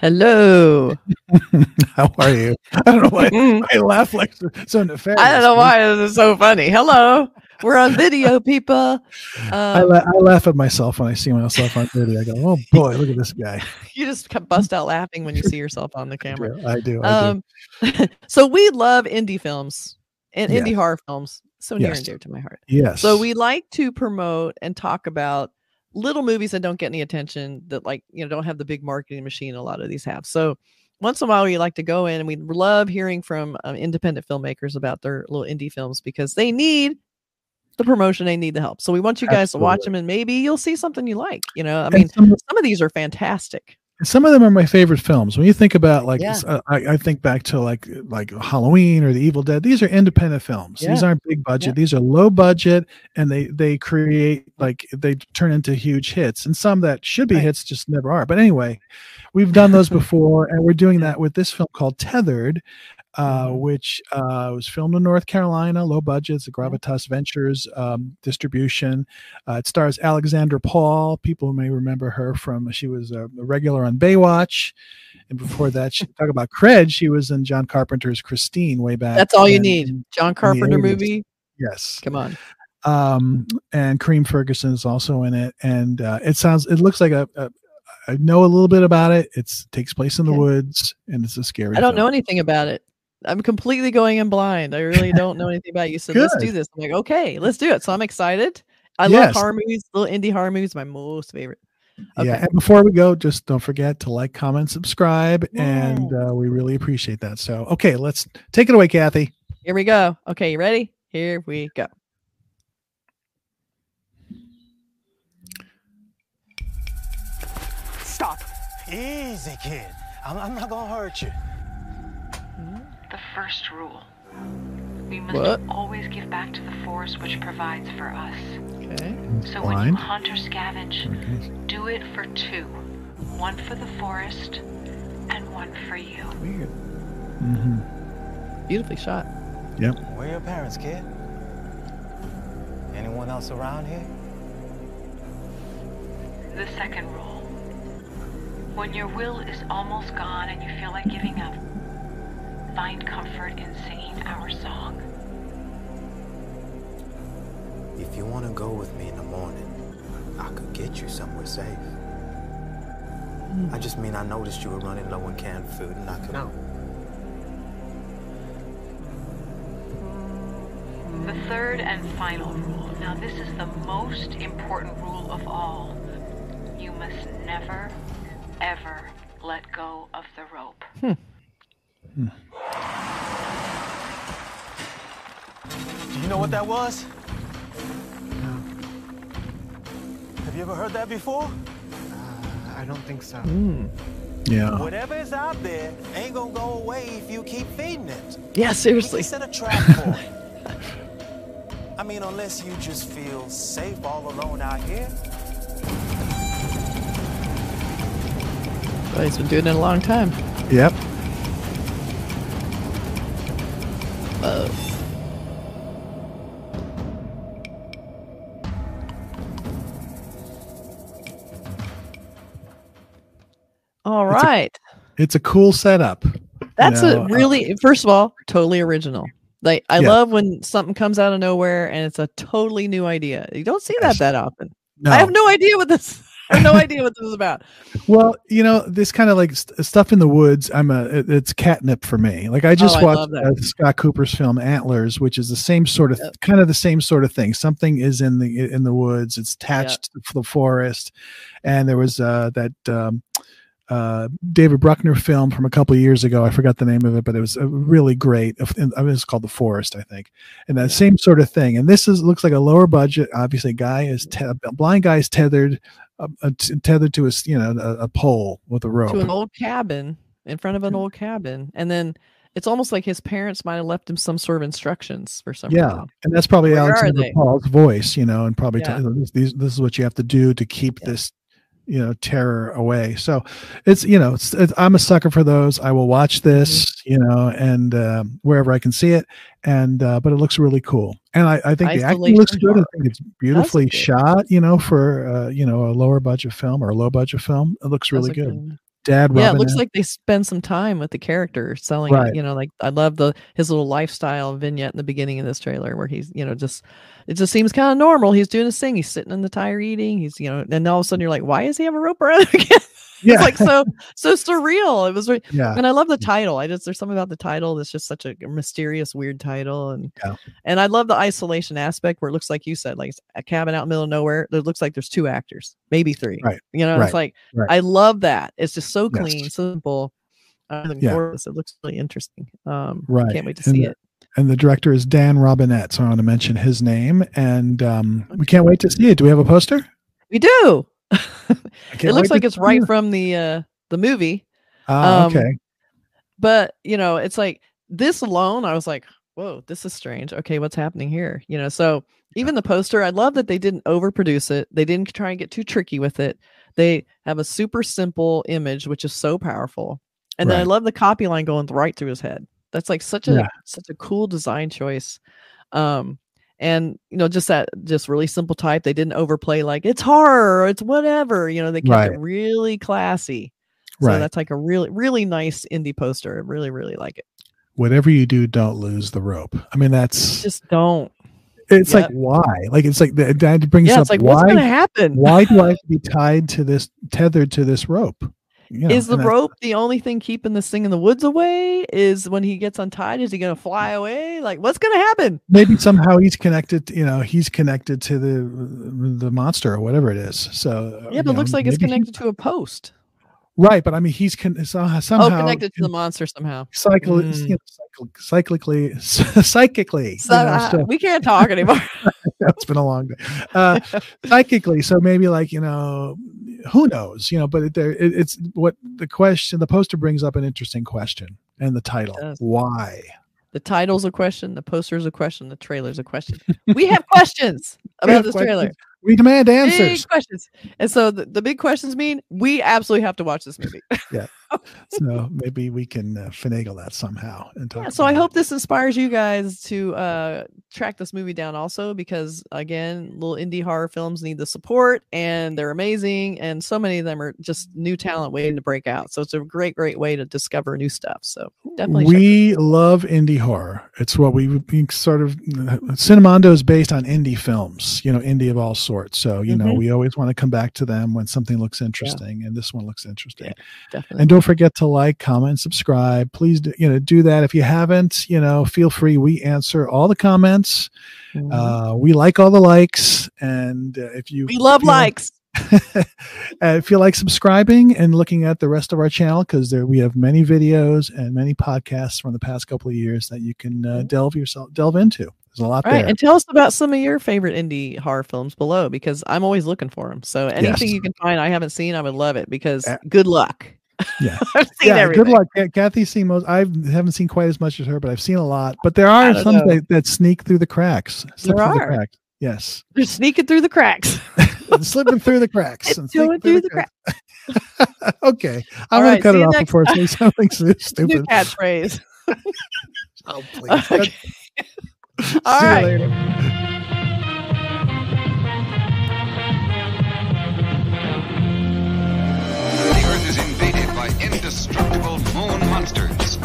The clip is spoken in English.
Hello. How are you? I don't know why I laugh like so, nefarious. I don't know why this is so funny. Hello. We're on video, people. I, Um, la- I laugh at myself when I see myself on video. I go, "Oh boy, look at this guy." you just bust out laughing when you see yourself on the camera. I do. I do. Um, so we love indie films and indie horror films. So near Yes. and dear to my heart. yes. So we like to promote and talk about little movies that don't get any attention that like, you know, don't have the big marketing machine a lot of these have. So once in a while we like to go in and we love hearing from um, independent filmmakers about their little indie films because they need the promotion, they need the help. So we want you guys to watch them and maybe you'll see something you like. You know, I mean, some, some of these are fantastic. Some of them are my favorite films. When you think about like, Yeah. uh, I, I think back to like like Halloween or The Evil Dead. These are independent films. These aren't big budget. Yeah. These are low budget, and they they create like they turn into huge hits. And some that should be Right. hits just never are. But anyway, we've done those before, and we're doing that with this film called Tethered. Uh, Mhm. which uh, was filmed in North Carolina, low budget. It's a Gravitas Ventures um, distribution. Uh, it stars Alexandra Paul. People may remember her from she was a, a regular on Baywatch, and before that, she talk about cred. She was in John Carpenter's Christine way back. That's all you need. John Carpenter movie. Yes, Come on. um, and Cream Ferguson is also in it, and uh, it sounds it looks like a, a. I know a little bit about it. It's takes place in the Okay. woods, and it's a scary. I don't know anything about it. I'm completely going in blind. I really don't know anything about. You So let's do this. I'm like, okay, let's do it. So I'm excited. I Yes. love horror movies, little indie horror movies, my most favorite. Okay. Yeah, and before we go, just don't forget to like, comment, subscribe, and uh, we really appreciate that. So, okay, let's take it away, Kathy. Here we go. Okay, you ready? Here we go. Stop. Easy, kid. I'm, I'm not gonna hurt you. The first rule. We must What? always give back to the forest which provides for us. Okay. So when you Blind. hunt or scavenge, do it for two. One for the forest and one for you. Weird. Mm-hmm. Beautifully shot. Yep. Where are your parents, kid? Anyone else around here? The second rule. When your will is almost gone and you feel like giving up, find comfort in singing our song. If you want to go with me in the morning, I could get you somewhere safe. I just mean I noticed you were running low on canned food and I could. No. The third and final rule. Now, this is the most important rule of all. You must never, ever let go of the rope. Hmm. Hmm. Do you know what that was? No. Have you ever heard that before? I don't think so. Yeah. Whatever is out there ain't gonna go away if you keep feeding it. Yeah, seriously. can set a trap for it. I mean, unless you just feel safe all alone out here. But he's been doing it a long time. Yep. Uh, all It's a cool setup. That's know, a uh, really first of all, totally original. Like I Yeah. love when something comes out of nowhere and it's a totally new idea. You don't see that that often. No. I have no idea what this I have no idea what this is about. Well, you know, this kind of like st- stuff in the woods. I'm a it- it's catnip for me. Like I just Oh, watched that. uh, Scott Cooper's film Antlers, which is the same sort of Yep. kind of the same sort of thing. Something is in the in the woods. It's attached to the forest, and there was uh, that. Um, uh, David Bruckner film from a couple of years ago. I forgot the name of it, but it was uh, really great. I mean, it's called The Forest, I think. And that same sort of thing. And this is looks like a lower budget. Obviously, guy is te- blind guy is tethered, uh, uh, t- tethered to a you know a, a pole with a rope. To an old cabin in front of an old cabin. And then it's almost like his parents might have left him some sort of instructions for some yeah, reason. and that's probably Where Alexandra? Paul's voice, you know, and probably Yeah. tell this, these, this is what you have to do to keep Yeah. this, you know, terror away. So it's you know, it's, it's, I'm a sucker for those. I will watch this, Mm-hmm. you know, and um, wherever I can see it, and uh, but it looks really cool, and I, I think the acting looks Isolation good. I think it's beautifully good. shot, you know, for uh, you know a lower budget film or a low budget film. It looks really look good. Dad. yeah, it looks like they spend some time with the character selling Right. You know, like I love the his little lifestyle vignette in the beginning of this trailer where he's, you know, just it just seems kind of normal. He's doing his thing. He's sitting in the tire eating. He's, you know, and all of a sudden you're like, why does he have a rope around again? yeah, it's like so so surreal. It was, re- yeah, and I love the title. I just there's something about the title that's just such a mysterious, weird title, and Yeah. and I love the isolation aspect where it looks like you said, like a cabin out in the middle of nowhere. It looks like there's two actors, maybe three. Right. You know, Right. it's like Right. I love that. It's just so Yes. clean, simple. Uh, Yeah. gorgeous. It looks really interesting. Um, Right. Can't wait to And see the- it. and the director is Dan Robinette. So I want to mention his name, and um, we can't wait to see it. Do we have a poster? We do. It looks like it's right it. from the uh the movie. Ah, um, okay. but you know it's like this alone i was like whoa this is strange okay what's happening here you know so even the poster i love that they didn't overproduce it they didn't try and get too tricky with it they have a super simple image which is so powerful and then i love the copy line going right through his head that's like such a Yeah. such a cool design choice um and you know just that just really simple type they didn't overplay like it's horror or it's whatever you know they kept Right. it really classy so Right. that's like a really really nice indie poster I really really like it Whatever you do, don't lose the rope. I mean, that's just don't it's like why? Like it's like the dad brings yeah up it's like why what's gonna happen? why do I have to be tied to this tethered to this rope? You know, is the rope the only thing keeping this thing in the woods away? Is when he gets untied is he gonna fly away? Like what's gonna happen? Maybe somehow he's connected you know he's connected to the the monster or whatever it is. So yeah but it looks like it's connected to a post right but i mean he's con- somehow oh connected to the monster somehow. cycle, Mm. you know, cyclically psychically so you know, uh, so- we can't talk anymore. It's been a long day. Uh psychically so maybe like you know who knows you know but it, there it, it's what the question the poster brings up an interesting question and the title why? The title's a question the poster's a question the trailer's a question. We have questions about have this trailer. questions. We demand answers big questions and so the, the big questions mean we absolutely have to watch this movie yeah. so maybe we can uh, finagle that somehow and talk Yeah, so I it. hope this inspires you guys to uh, track this movie down also because again, little indie horror films need the support and they're amazing and so many of them are just new talent waiting to break out. So it's a great, great way to discover new stuff. So definitely we love indie horror. It's what we would be sort of Cinemondo is based on indie films, you know, indie of all sorts. So, you know, Mhm. we always want to come back to them when something looks interesting and this one looks interesting. Yeah. definitely. And don't forget to like, comment, subscribe. Please, do, you know, do that. If you haven't, you know, feel free. We answer all the comments. Mhm. Uh, we like all the likes. And uh, if you we love likes. if you like subscribing and looking at the rest of our channel, because there we have many videos and many podcasts from the past couple of years that you can uh, delve yourself delve into. There's a lot Right. there. And tell us about some of your favorite indie horror films below because I'm always looking for them. So anything Yes. you can find I haven't seen, I would love it because Uh, good luck. Yeah. I've seen yeah, everything. good luck. Kathy's seen most. I haven't seen quite as much as her, but I've seen a lot. But there are some that, that sneak through the cracks. There through the are. cracks. Yes, They're sneaking through the cracks. slipping through the cracks. and Going sneaking through the cracks. cracks. okay, I'm going right, to cut it off before I say something so New stupid. catchphrase. Oh, please. Okay. All you right. later. The Earth is invaded by indestructible moon monsters.